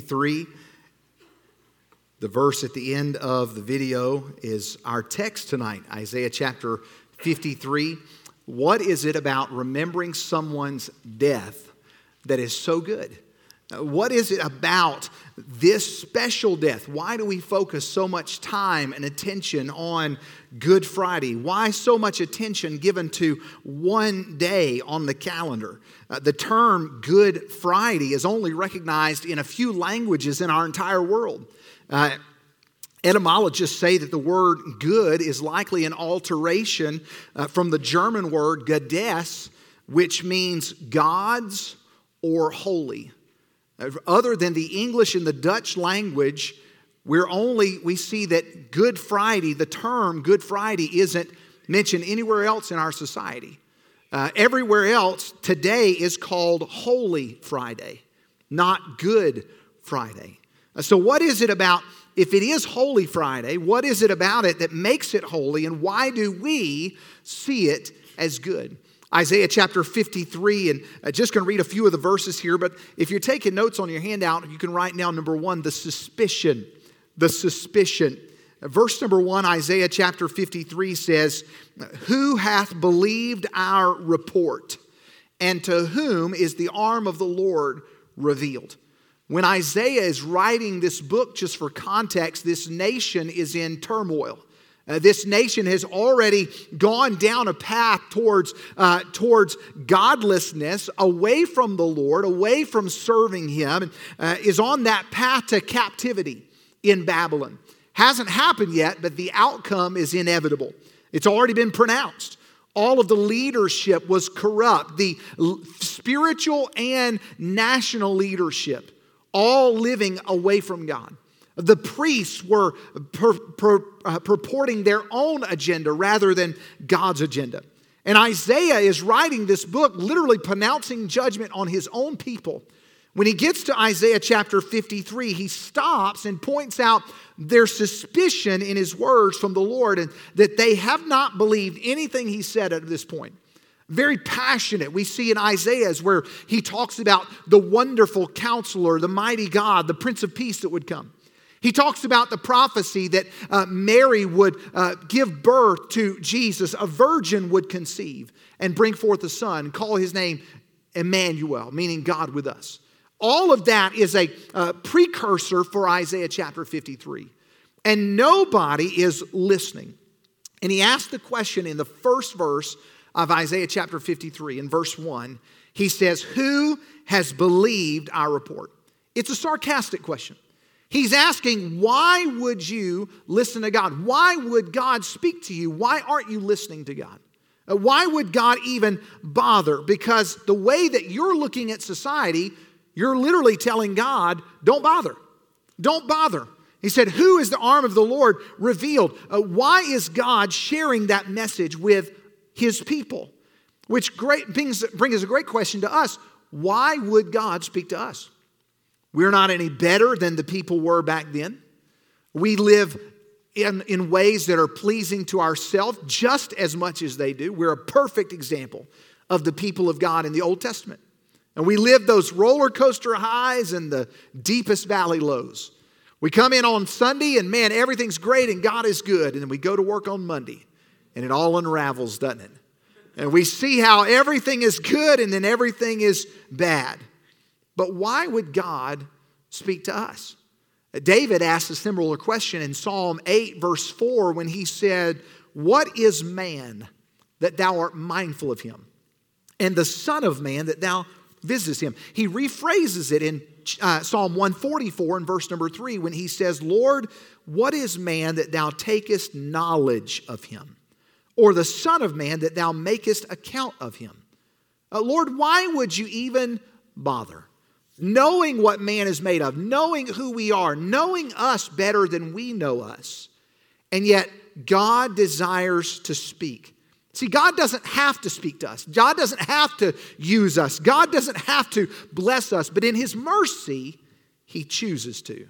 3. The verse at the end of the video is our text tonight, Isaiah chapter 53. What is it about remembering someone's death that is so good? What is it about this special death? Why do we focus so much time and attention on Good Friday? Why so much attention given to one day on the calendar? Uh, the term Good Friday is only recognized in a few languages in our entire world. Uh, Etymologists say that the word good is likely an alteration uh, from the German word Gottes, which means gods or holy. Other than the English and the Dutch language, we're only, we see that Good Friday, the term Good Friday, isn't mentioned anywhere else in our society. Uh, everywhere else today is called Holy Friday, not Good Friday. Uh, so, what is it about, if it is Holy Friday, what is it about it that makes it holy, and why do we see it as good? Isaiah chapter 53, and I'm uh, just going to read a few of the verses here, but if you're taking notes on your handout, you can write down number one, the suspicion. The suspicion. Verse number one, Isaiah chapter 53 says, Who hath believed our report? And to whom is the arm of the Lord revealed? When Isaiah is writing this book, just for context, this nation is in turmoil. Uh, this nation has already gone down a path towards, uh, towards godlessness, away from the Lord, away from serving Him, and uh, is on that path to captivity in Babylon. Hasn't happened yet, but the outcome is inevitable. It's already been pronounced. All of the leadership was corrupt, the spiritual and national leadership, all living away from God. The priests were pur- pur- uh, purporting their own agenda rather than God's agenda. And Isaiah is writing this book, literally pronouncing judgment on his own people. When he gets to Isaiah chapter 53, he stops and points out their suspicion in his words from the Lord and that they have not believed anything he said at this point. Very passionate. We see in Isaiah's where he talks about the wonderful counselor, the mighty God, the Prince of Peace that would come. He talks about the prophecy that uh, Mary would uh, give birth to Jesus, a virgin would conceive and bring forth a son, call his name Emmanuel, meaning God with us. All of that is a uh, precursor for Isaiah chapter 53. And nobody is listening. And he asked the question in the first verse of Isaiah chapter 53, in verse 1. He says, Who has believed our report? It's a sarcastic question. He's asking, why would you listen to God? Why would God speak to you? Why aren't you listening to God? Uh, why would God even bother? Because the way that you're looking at society, you're literally telling God, don't bother. Don't bother. He said, Who is the arm of the Lord revealed? Uh, why is God sharing that message with his people? Which great brings, brings a great question to us. Why would God speak to us? We're not any better than the people were back then. We live in, in ways that are pleasing to ourselves just as much as they do. We're a perfect example of the people of God in the Old Testament. And we live those roller coaster highs and the deepest valley lows. We come in on Sunday and man, everything's great and God is good. And then we go to work on Monday and it all unravels, doesn't it? And we see how everything is good and then everything is bad. But why would God speak to us? David asked a similar question in Psalm 8, verse 4, when he said, What is man that thou art mindful of him? And the Son of Man that thou visitest him. He rephrases it in uh, Psalm 144 in verse number 3 when he says, Lord, what is man that thou takest knowledge of him? Or the Son of Man that thou makest account of him? Uh, Lord, why would you even bother? Knowing what man is made of, knowing who we are, knowing us better than we know us. And yet, God desires to speak. See, God doesn't have to speak to us. God doesn't have to use us. God doesn't have to bless us, but in His mercy, He chooses to.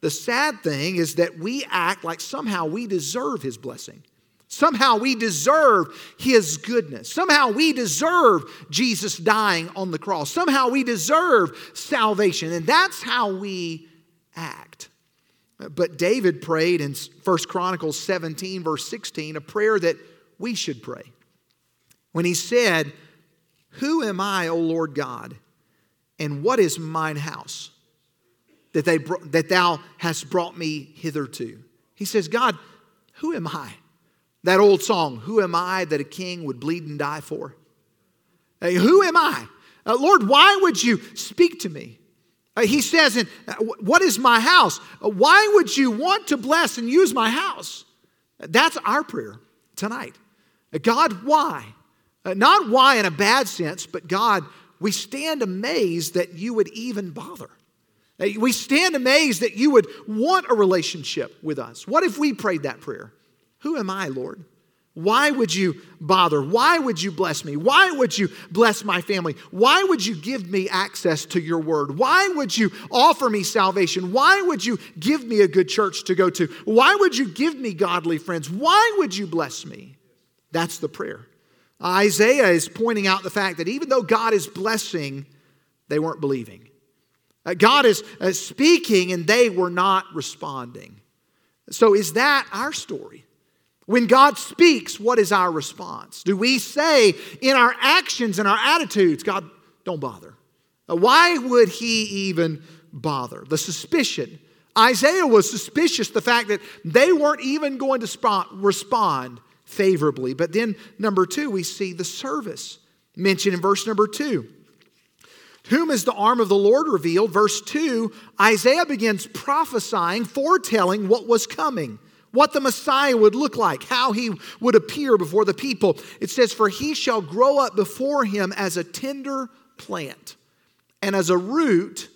The sad thing is that we act like somehow we deserve His blessing. Somehow we deserve His goodness. Somehow we deserve Jesus dying on the cross. Somehow we deserve salvation. And that's how we act. But David prayed in 1 Chronicles 17, verse 16, a prayer that we should pray. When he said, Who am I, O Lord God, and what is mine house that, they, that thou hast brought me hitherto? He says, God, who am I? That old song, Who am I that a king would bleed and die for? Hey, who am I? Uh, Lord, why would you speak to me? Uh, he says, in, uh, What is my house? Uh, why would you want to bless and use my house? That's our prayer tonight. Uh, God, why? Uh, not why in a bad sense, but God, we stand amazed that you would even bother. We stand amazed that you would want a relationship with us. What if we prayed that prayer? Who am I, Lord? Why would you bother? Why would you bless me? Why would you bless my family? Why would you give me access to your word? Why would you offer me salvation? Why would you give me a good church to go to? Why would you give me godly friends? Why would you bless me? That's the prayer. Isaiah is pointing out the fact that even though God is blessing, they weren't believing. Uh, God is uh, speaking and they were not responding. So, is that our story? When God speaks, what is our response? Do we say in our actions and our attitudes, God, don't bother? Uh, why would he even bother? The suspicion. Isaiah was suspicious the fact that they weren't even going to respond favorably. But then, number two, we see the service mentioned in verse number two. Whom is the arm of the Lord revealed? Verse 2, Isaiah begins prophesying, foretelling what was coming, what the Messiah would look like, how he would appear before the people. It says, For he shall grow up before him as a tender plant and as a root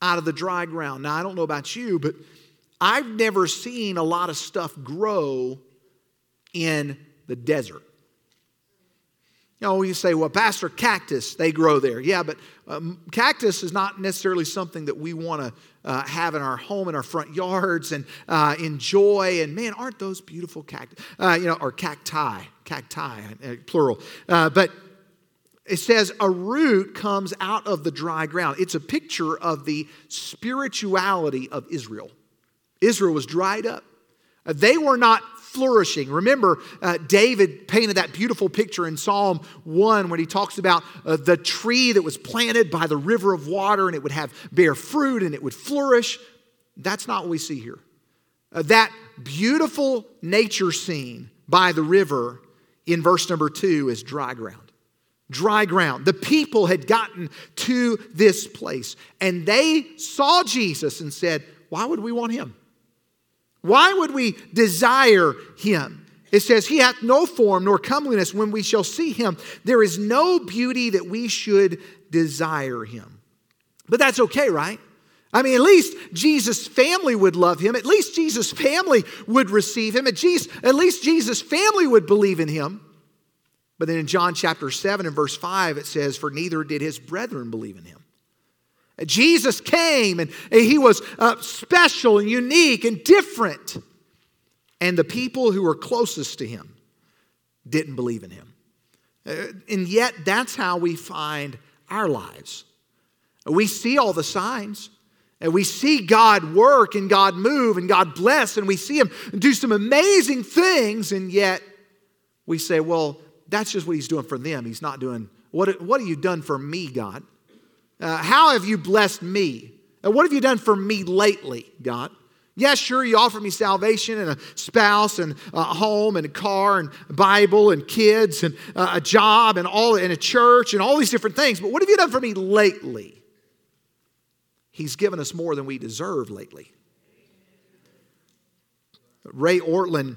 out of the dry ground. Now, I don't know about you, but I've never seen a lot of stuff grow in the desert. You know, you say, well, Pastor, cactus, they grow there. Yeah, but um, cactus is not necessarily something that we want to uh, have in our home, in our front yards, and uh, enjoy. And man, aren't those beautiful cactus? Uh, you know, or cacti, cacti, uh, plural. Uh, but it says a root comes out of the dry ground. It's a picture of the spirituality of Israel. Israel was dried up. Uh, they were not flourishing. Remember, uh, David painted that beautiful picture in Psalm 1 when he talks about uh, the tree that was planted by the river of water and it would have bear fruit and it would flourish. That's not what we see here. Uh, that beautiful nature scene by the river in verse number 2 is dry ground. Dry ground. The people had gotten to this place and they saw Jesus and said, Why would we want him? Why would we desire him? It says, He hath no form nor comeliness when we shall see him. There is no beauty that we should desire him. But that's okay, right? I mean, at least Jesus' family would love him. At least Jesus' family would receive him. At least, at least Jesus' family would believe in him. But then in John chapter 7 and verse 5, it says, For neither did his brethren believe in him. Jesus came and he was uh, special and unique and different. And the people who were closest to him didn't believe in him. Uh, and yet, that's how we find our lives. We see all the signs, and we see God work and God move and God bless, and we see Him do some amazing things, and yet we say, well, that's just what He's doing for them. He's not doing, what, what have you done for me, God? Uh, how have you blessed me? Uh, what have you done for me lately, God? Yes, sure, you offer me salvation and a spouse and a home and a car and Bible and kids and uh, a job and all and a church and all these different things. But what have you done for me lately? He's given us more than we deserve lately. Ray Ortlund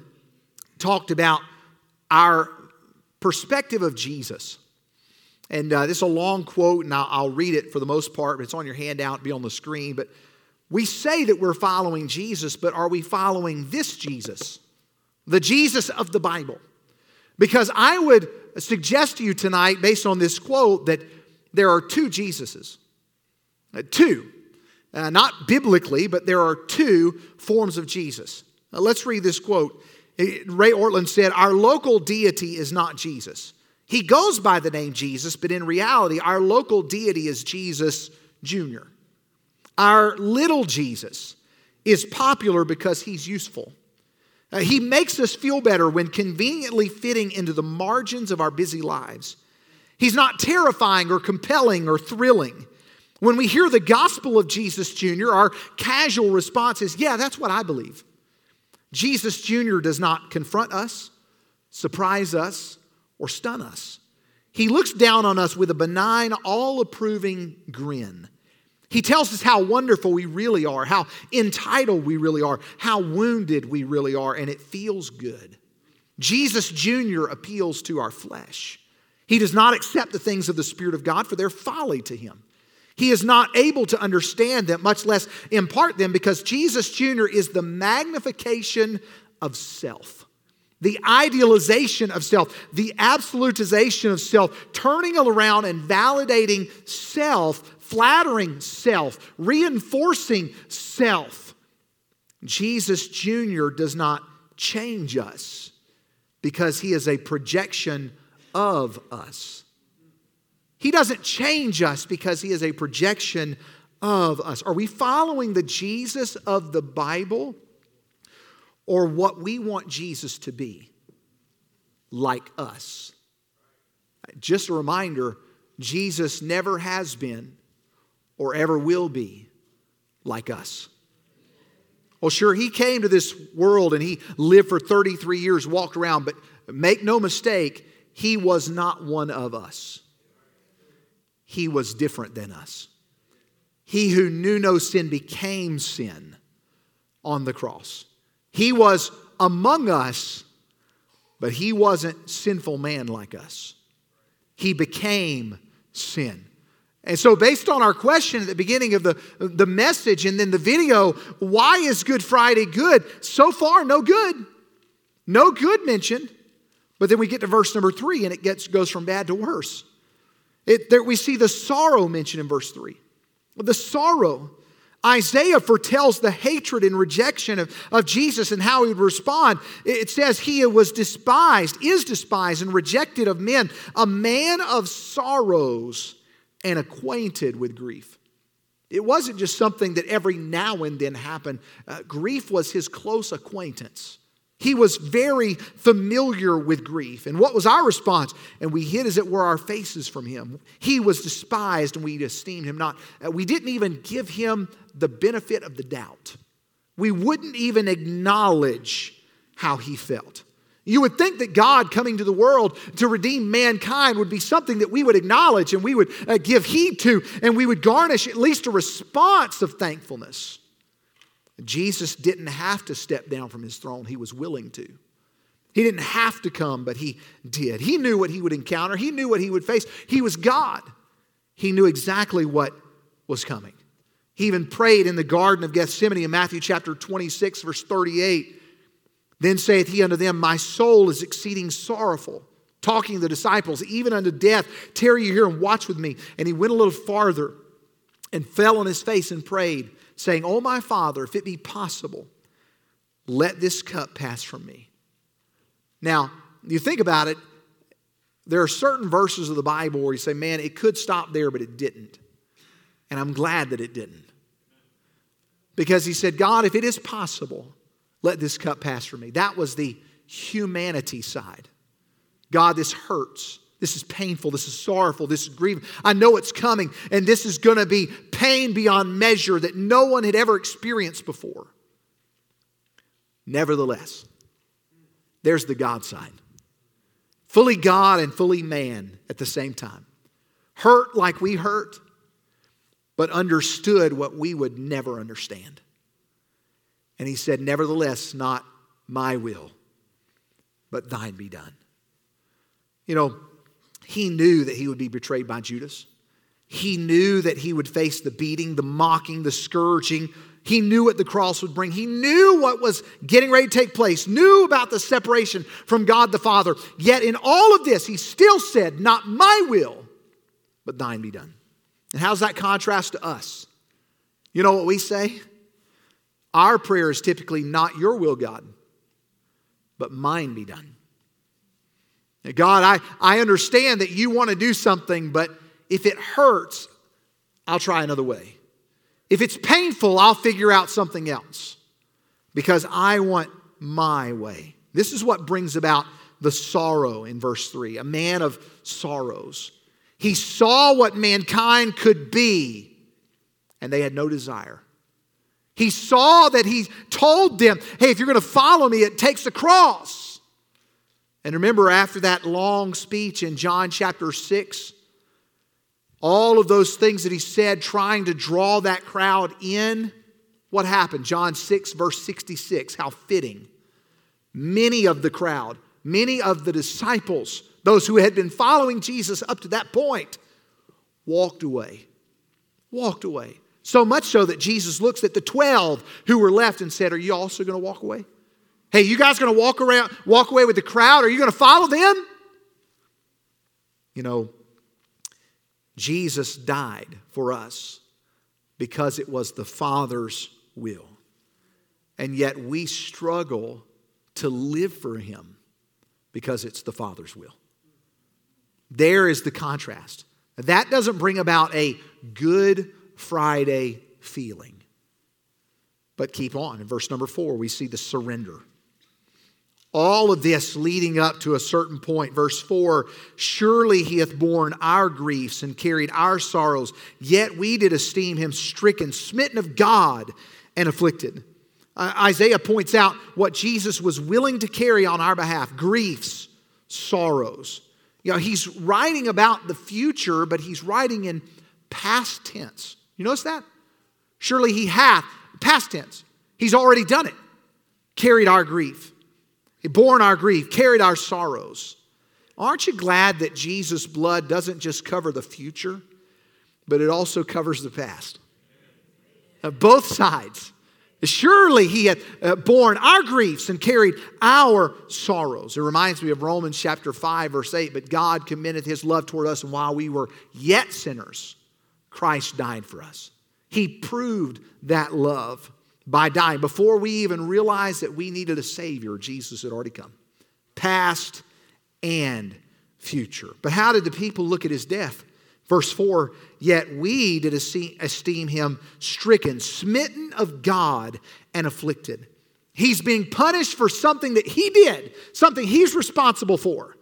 talked about our perspective of Jesus. And uh, this is a long quote, and I'll, I'll, read it for the most part, but it's on your handout, be on the screen. But we say that we're following Jesus, but are we following this Jesus? The Jesus of the Bible? Because I would suggest to you tonight, based on this quote, that there are two Jesuses. Uh, two. Uh, not biblically, but there are two forms of Jesus. Now, let's read this quote. Ray Ortlund said, Our local deity is not Jesus. He goes by the name Jesus, but in reality, our local deity is Jesus Jr. Our little Jesus is popular because he's useful. Uh, he makes us feel better when conveniently fitting into the margins of our busy lives. He's not terrifying or compelling or thrilling. When we hear the gospel of Jesus Jr., our casual response is, Yeah, that's what I believe. Jesus Jr. does not confront us, surprise us, or stun us. He looks down on us with a benign, all approving grin. He tells us how wonderful we really are, how entitled we really are, how wounded we really are, and it feels good. Jesus Jr. appeals to our flesh. He does not accept the things of the Spirit of God, for their folly to him. He is not able to understand them, much less impart them, because Jesus Jr. is the magnification of self, the idealization of self, the absolutization of self, turning around and validating self flattering self, reinforcing self. Jesus Jr. does not change us because he is a projection of us. He doesn't change us because he is a projection of us. Are we following the Jesus of the Bible or what we want Jesus to be? Like us. Just a reminder Jesus never has been or ever will be like us. Well, sure, he came to this world and he lived for 33 years, walked around, but make no mistake, he was not one of us. He was different than us. He who knew no sin became sin on the cross. He was among us, but he wasn't sinful man like us. He became sin. And so, based on our question at the beginning of the, the message and then the video, why is Good Friday good? So far, no good. No good mentioned. But then we get to verse number three and it gets, goes from bad to worse. It, there, we see the sorrow mentioned in verse three. The sorrow. Isaiah foretells the hatred and rejection of, of Jesus and how he would respond. It says, He was despised, is despised, and rejected of men, a man of sorrows and acquainted with grief. It wasn't just something that every now and then happened. Uh, grief was his close acquaintance. He was very familiar with grief. And what was our response? And we hid, as it were, our faces from him. He was despised and we esteemed him not. Uh, we didn't even give him the benefit of the doubt. We wouldn't even acknowledge how he felt. You would think that God coming to the world to redeem mankind would be something that we would acknowledge and we would uh, give heed to, and we would garnish at least a response of thankfulness. Jesus didn't have to step down from his throne, he was willing to. He didn't have to come, but he did. He knew what he would encounter, he knew what he would face. He was God, he knew exactly what was coming. He even prayed in the Garden of Gethsemane in Matthew chapter 26, verse 38. Then saith he unto them, My soul is exceeding sorrowful. Talking to the disciples, even unto death, tarry you here and watch with me. And he went a little farther and fell on his face and prayed, saying, Oh, my Father, if it be possible, let this cup pass from me. Now, you think about it, there are certain verses of the Bible where you say, Man, it could stop there, but it didn't. And I'm glad that it didn't. Because he said, God, if it is possible, let this cup pass from me. That was the humanity side. God, this hurts. This is painful. This is sorrowful. This is grieving. I know it's coming, and this is going to be pain beyond measure that no one had ever experienced before. Nevertheless, there's the God side. Fully God and fully man at the same time. Hurt like we hurt, but understood what we would never understand. And he said, Nevertheless, not my will, but thine be done. You know, he knew that he would be betrayed by Judas. He knew that he would face the beating, the mocking, the scourging. He knew what the cross would bring. He knew what was getting ready to take place, knew about the separation from God the Father. Yet in all of this, he still said, Not my will, but thine be done. And how's that contrast to us? You know what we say? Our prayer is typically not your will, God, but mine be done. God, I, I understand that you want to do something, but if it hurts, I'll try another way. If it's painful, I'll figure out something else because I want my way. This is what brings about the sorrow in verse 3 a man of sorrows. He saw what mankind could be, and they had no desire. He saw that he told them, hey, if you're going to follow me, it takes a cross. And remember, after that long speech in John chapter 6, all of those things that he said, trying to draw that crowd in, what happened? John 6, verse 66, how fitting. Many of the crowd, many of the disciples, those who had been following Jesus up to that point, walked away. Walked away. So much so that Jesus looks at the 12 who were left and said, Are you also going to walk away? Hey, you guys going to walk around, walk away with the crowd? Are you going to follow them? You know, Jesus died for us because it was the Father's will. And yet we struggle to live for Him because it's the Father's will. There is the contrast. That doesn't bring about a Good Friday feeling. But keep on. In verse number four, we see the surrender. All of this leading up to a certain point. Verse 4 Surely he hath borne our griefs and carried our sorrows, yet we did esteem him stricken, smitten of God, and afflicted. Isaiah points out what Jesus was willing to carry on our behalf griefs, sorrows. You know, he's writing about the future, but he's writing in past tense. You notice that? Surely he hath, past tense. He's already done it, carried our grief. He borne our grief, carried our sorrows. Aren't you glad that Jesus' blood doesn't just cover the future, but it also covers the past? Uh, both sides. Surely he had uh, borne our griefs and carried our sorrows. It reminds me of Romans chapter 5, verse 8. But God commended his love toward us, and while we were yet sinners, Christ died for us. He proved that love by dying. Before we even realized that we needed a Savior, Jesus had already come, past and future. But how did the people look at his death? Verse 4 Yet we did esteem him stricken, smitten of God, and afflicted. He's being punished for something that he did, something he's responsible for.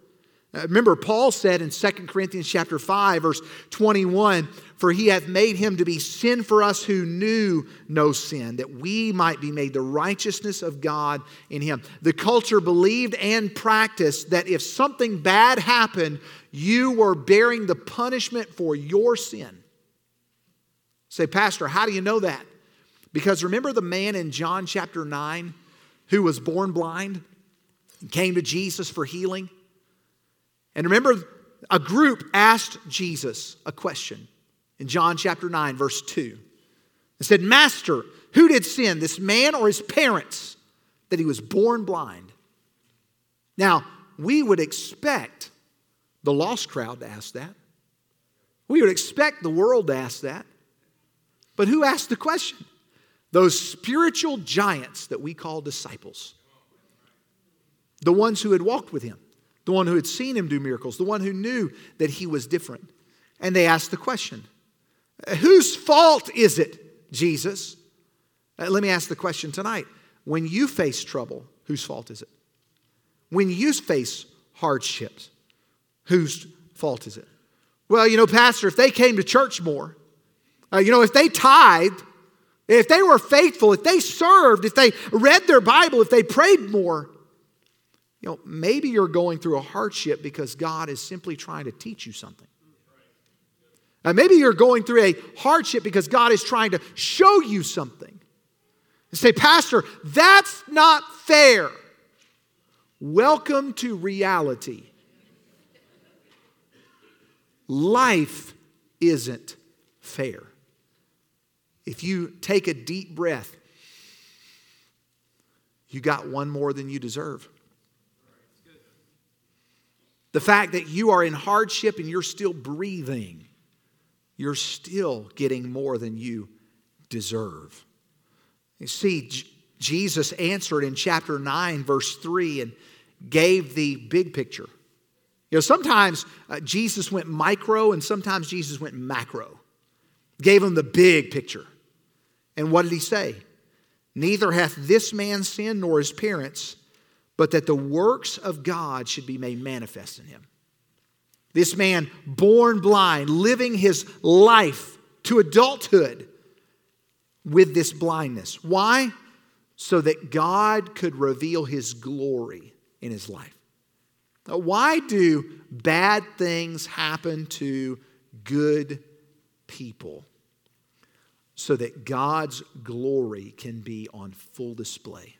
Uh, remember, Paul said in 2 Corinthians chapter 5, verse 21, For he hath made him to be sin for us who knew no sin, that we might be made the righteousness of God in him. The culture believed and practiced that if something bad happened, you were bearing the punishment for your sin. Say, Pastor, how do you know that? Because remember the man in John chapter 9 who was born blind, came to Jesus for healing? And remember, a group asked Jesus a question in John chapter 9, verse 2. and said, Master, who did sin, this man or his parents, that he was born blind? Now, we would expect the lost crowd to ask that. We would expect the world to ask that. But who asked the question? Those spiritual giants that we call disciples. The ones who had walked with him the one who had seen him do miracles, the one who knew that he was different. And they asked the question Whose fault is it, Jesus? Uh, let me ask the question tonight. When you face trouble, whose fault is it? When you face hardships, whose fault is it? Well, you know, Pastor, if they came to church more, uh, you know, if they tithed, if they were faithful, if they served, if they read their Bible, if they prayed more, know, maybe you're going through a hardship because God is simply trying to teach you something. And maybe you're going through a hardship because God is trying to show you something. And say, Pastor, that's not fair. Welcome to reality. Life isn't fair. If you take a deep breath, you got one more than you deserve. The fact that you are in hardship and you're still breathing, you're still getting more than you deserve. You see, J- Jesus answered in chapter 9, verse 3, and gave the big picture. You know, sometimes uh, Jesus went micro and sometimes Jesus went macro. Gave him the big picture. And what did he say? Neither hath this man sinned nor his parents, but that the works of God should be made manifest in him. This man, born blind, living his life to adulthood with this blindness. Why? So that God could reveal his glory in his life. Now, why do bad things happen to good people? So that God's glory can be on full display.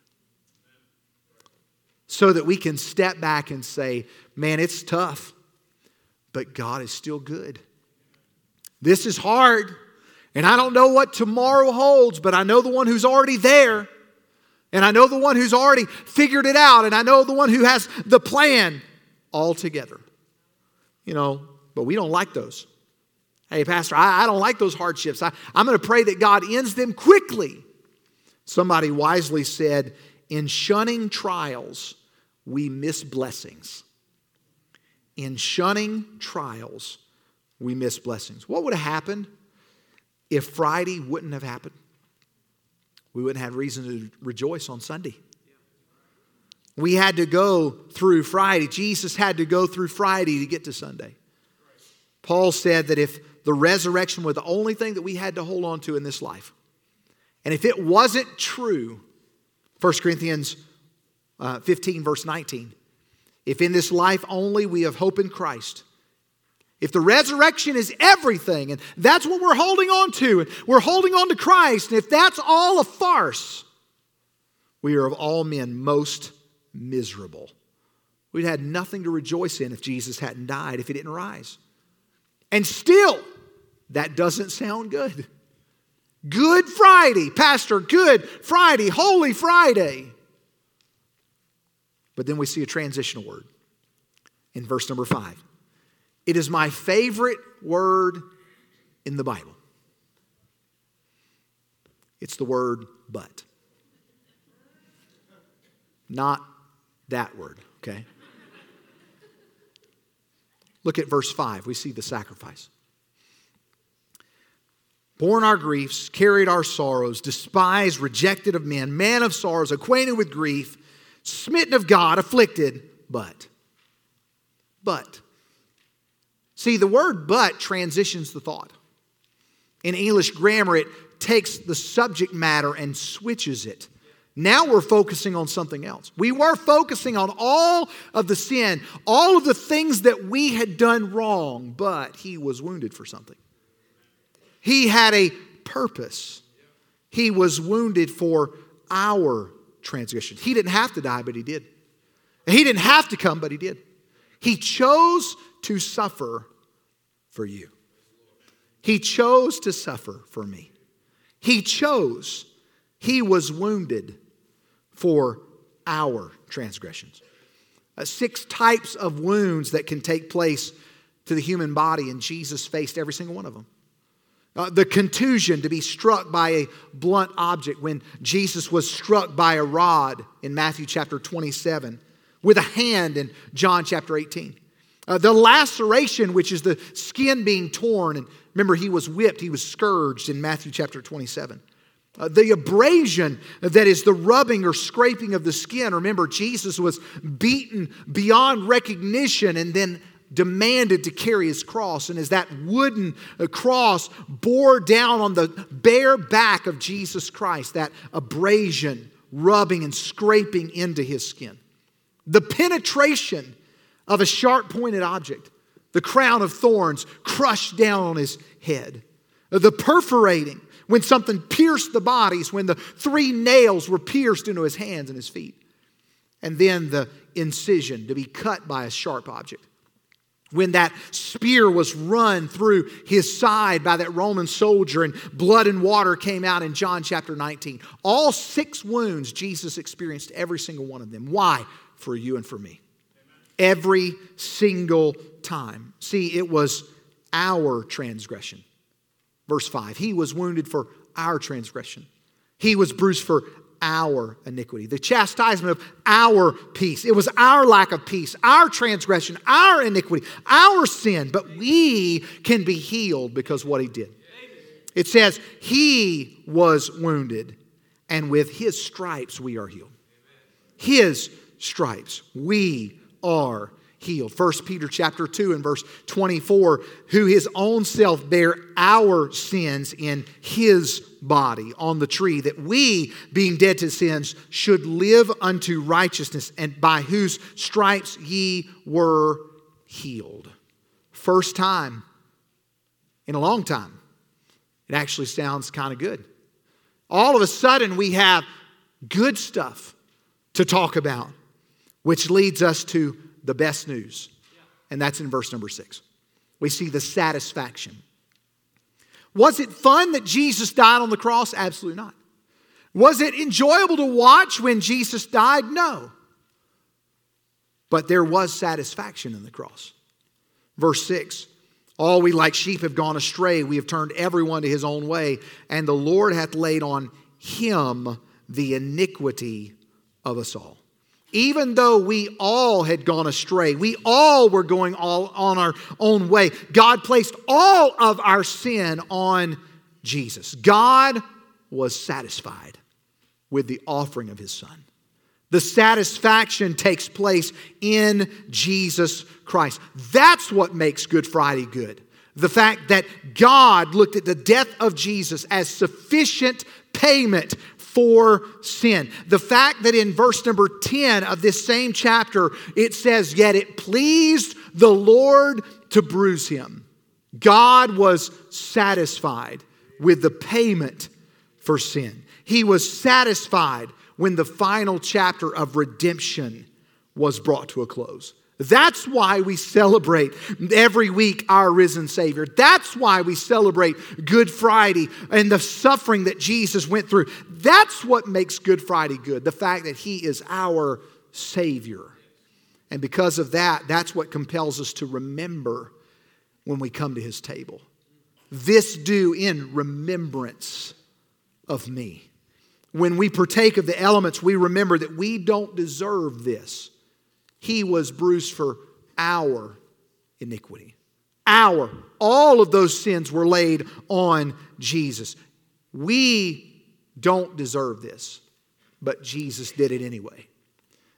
So that we can step back and say, man, it's tough, but God is still good. This is hard, and I don't know what tomorrow holds, but I know the one who's already there. And I know the one who's already figured it out, and I know the one who has the plan all together. You know, but we don't like those. Hey, Pastor, I, I don't like those hardships. I, I'm going to pray that God ends them quickly. Somebody wisely said, In shunning trials, we miss blessings. In shunning trials, we miss blessings. What would have happened if Friday wouldn't have happened? we wouldn't have reason to rejoice on Sunday. We had to go through Friday. Jesus had to go through Friday to get to Sunday. Paul said that if the resurrection were the only thing that we had to hold on to in this life, and if it wasn't true, 1 Corinthians uh, 15, verse 19, if in this life only we have hope in Christ, if the resurrection is everything, and that's what we're holding on to, and we're holding on to Christ, and if that's all a farce, we are of all men most miserable. We'd had nothing to rejoice in if Jesus hadn't died, if he didn't rise. And still, that doesn't sound good. Good Friday, Pastor, Good Friday, Holy Friday. But then we see a transitional word in verse number five. It is my favorite word in the Bible. It's the word but. Not that word, okay? Look at verse 5. We see the sacrifice. Borne our griefs, carried our sorrows, despised, rejected of men, man of sorrows, acquainted with grief, smitten of God, afflicted, but. But. See, the word but transitions the thought. In English grammar, it takes the subject matter and switches it. Now we're focusing on something else. We were focusing on all of the sin, all of the things that we had done wrong, but he was wounded for something. He had a purpose. He was wounded for our transgressions. He didn't have to die, but he did. He didn't have to come, but he did. He chose to suffer for you. He chose to suffer for me. He chose. He was wounded for our transgressions. Uh, six types of wounds that can take place to the human body, and Jesus faced every single one of them. Uh, the contusion to be struck by a blunt object when Jesus was struck by a rod in Matthew chapter 27, with a hand in John chapter 18. Uh, the laceration, which is the skin being torn, and remember, he was whipped, he was scourged in Matthew chapter 27. Uh, the abrasion that is the rubbing or scraping of the skin. Remember, Jesus was beaten beyond recognition and then demanded to carry his cross. And as that wooden uh, cross bore down on the bare back of Jesus Christ, that abrasion, rubbing and scraping into his skin. The penetration of a sharp pointed object, the crown of thorns crushed down on his head, the perforating when something pierced the bodies, when the three nails were pierced into his hands and his feet, and then the incision to be cut by a sharp object. When that spear was run through his side by that Roman soldier and blood and water came out in John chapter 19. All six wounds Jesus experienced, every single one of them. Why? For you and for me every single time. See, it was our transgression. Verse 5 He was wounded for our transgression, He was bruised for our iniquity, the chastisement of our peace. It was our lack of peace, our transgression, our iniquity, our sin, but we can be healed because what he did. It says, He was wounded, and with His stripes we are healed. His stripes we are healed. 1 Peter chapter 2 and verse 24, who his own self bare our sins in his body on the tree, that we, being dead to sins, should live unto righteousness, and by whose stripes ye were healed. First time in a long time. It actually sounds kind of good. All of a sudden, we have good stuff to talk about, which leads us to the best news. And that's in verse number six. We see the satisfaction. Was it fun that Jesus died on the cross? Absolutely not. Was it enjoyable to watch when Jesus died? No. But there was satisfaction in the cross. Verse 6 All we like sheep have gone astray. We have turned everyone to his own way, and the Lord hath laid on him the iniquity of us all even though we all had gone astray, we all were going all on our own way. God placed all of our sin on Jesus. God was satisfied with the offering of his son. The satisfaction takes place in Jesus Christ. That's what makes Good Friday good. The fact that God looked at the death of Jesus as sufficient payment for sin. The fact that in verse number 10 of this same chapter, it says, Yet it pleased the Lord to bruise him. God was satisfied with the payment for sin. He was satisfied when the final chapter of redemption was brought to a close. That's why we celebrate every week our risen Savior. That's why we celebrate Good Friday and the suffering that Jesus went through. That's what makes Good Friday good the fact that He is our Savior. And because of that, that's what compels us to remember when we come to His table. This do in remembrance of me. When we partake of the elements, we remember that we don't deserve this. He was bruised for our iniquity. Our, all of those sins were laid on Jesus. We don't deserve this, but Jesus did it anyway.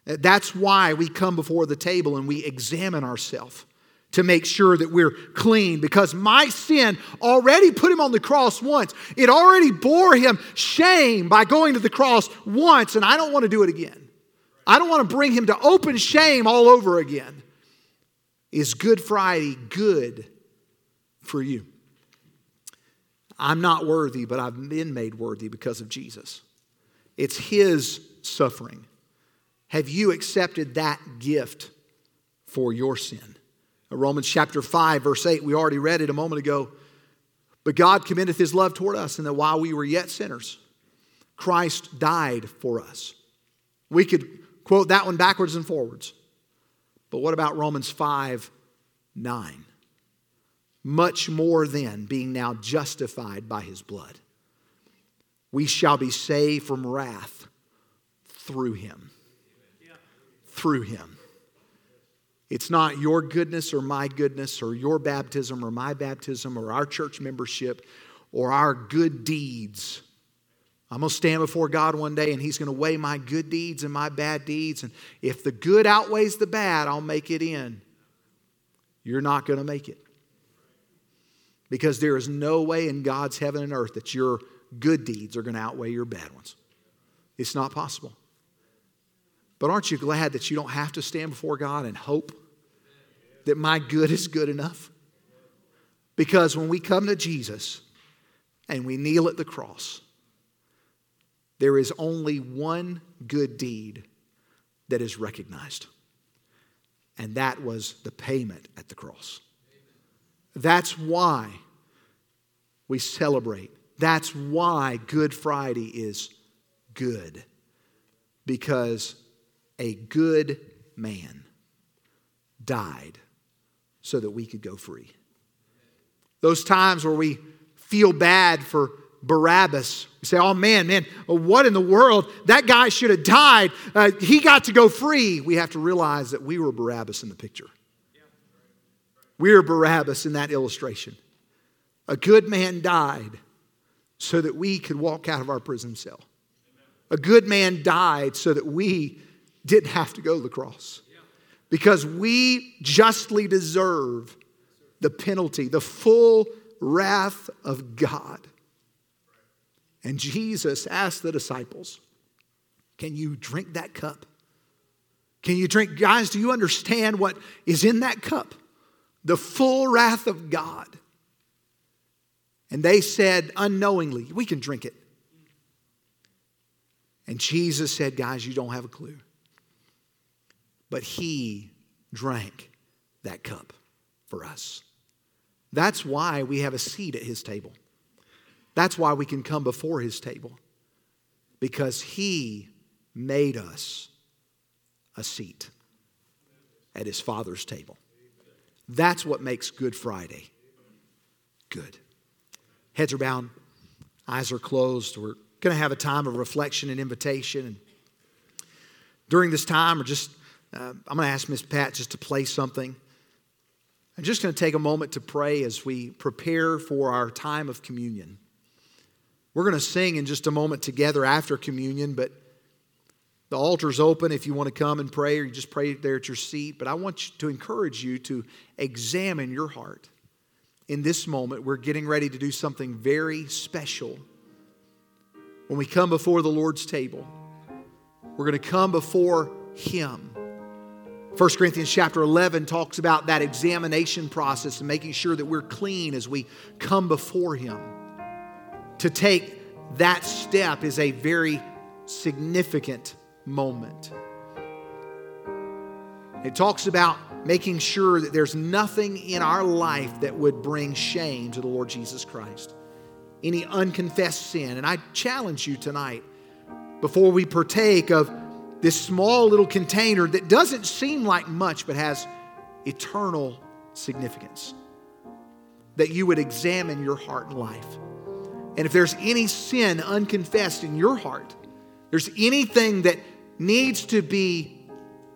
That's why we come before the table and we examine ourselves to make sure that we're clean because my sin already put him on the cross once. It already bore him shame by going to the cross once, and I don't want to do it again. I don't want to bring him to open shame all over again. Is Good Friday good for you? I'm not worthy, but I've been made worthy because of Jesus. It's his suffering. Have you accepted that gift for your sin? Romans chapter 5, verse 8, we already read it a moment ago. But God commendeth his love toward us, and that while we were yet sinners, Christ died for us. We could quote that one backwards and forwards. But what about Romans 5 9? Much more than being now justified by his blood, we shall be saved from wrath through him. Through him. It's not your goodness or my goodness or your baptism or my baptism or our church membership or our good deeds I'm going to stand before God one day and He's going to weigh my good deeds and my bad deeds. And if the good outweighs the bad, I'll make it in. You're not going to make it. Because there is no way in God's heaven and earth that your good deeds are going to outweigh your bad ones. It's not possible. But aren't you glad that you don't have to stand before God and hope that my good is good enough? Because when we come to Jesus and we kneel at the cross, there is only one good deed that is recognized, and that was the payment at the cross. That's why we celebrate. That's why Good Friday is good, because a good man died so that we could go free. Those times where we feel bad for Barabbas. You say, oh man, man, what in the world? That guy should have died. Uh, he got to go free. We have to realize that we were Barabbas in the picture. We are Barabbas in that illustration. A good man died so that we could walk out of our prison cell. A good man died so that we didn't have to go to the cross. Because we justly deserve the penalty, the full wrath of God. And Jesus asked the disciples, Can you drink that cup? Can you drink? Guys, do you understand what is in that cup? The full wrath of God. And they said unknowingly, We can drink it. And Jesus said, Guys, you don't have a clue. But he drank that cup for us. That's why we have a seat at his table. That's why we can come before his table. Because he made us a seat at his father's table. That's what makes Good Friday good. Heads are bowed, eyes are closed. We're going to have a time of reflection and invitation. And during this time, or just uh, I'm going to ask Miss Pat just to play something. I'm just going to take a moment to pray as we prepare for our time of communion. We're going to sing in just a moment together after communion, but the altar's open if you want to come and pray or you just pray there at your seat. But I want to encourage you to examine your heart. In this moment, we're getting ready to do something very special. When we come before the Lord's table, we're going to come before Him. 1 Corinthians chapter 11 talks about that examination process and making sure that we're clean as we come before Him. To take that step is a very significant moment. It talks about making sure that there's nothing in our life that would bring shame to the Lord Jesus Christ, any unconfessed sin. And I challenge you tonight, before we partake of this small little container that doesn't seem like much but has eternal significance. That you would examine your heart and life. And if there's any sin unconfessed in your heart, there's anything that needs to be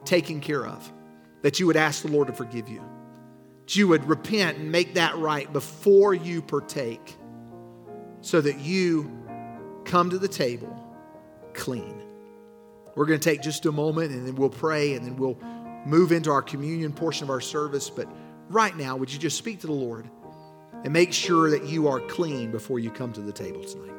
taken care of, that you would ask the Lord to forgive you. That you would repent and make that right before you partake so that you come to the table clean. We're going to take just a moment and then we'll pray and then we'll move into our communion portion of our service. But right now, would you just speak to the Lord and make sure that you are clean before you come to the table tonight?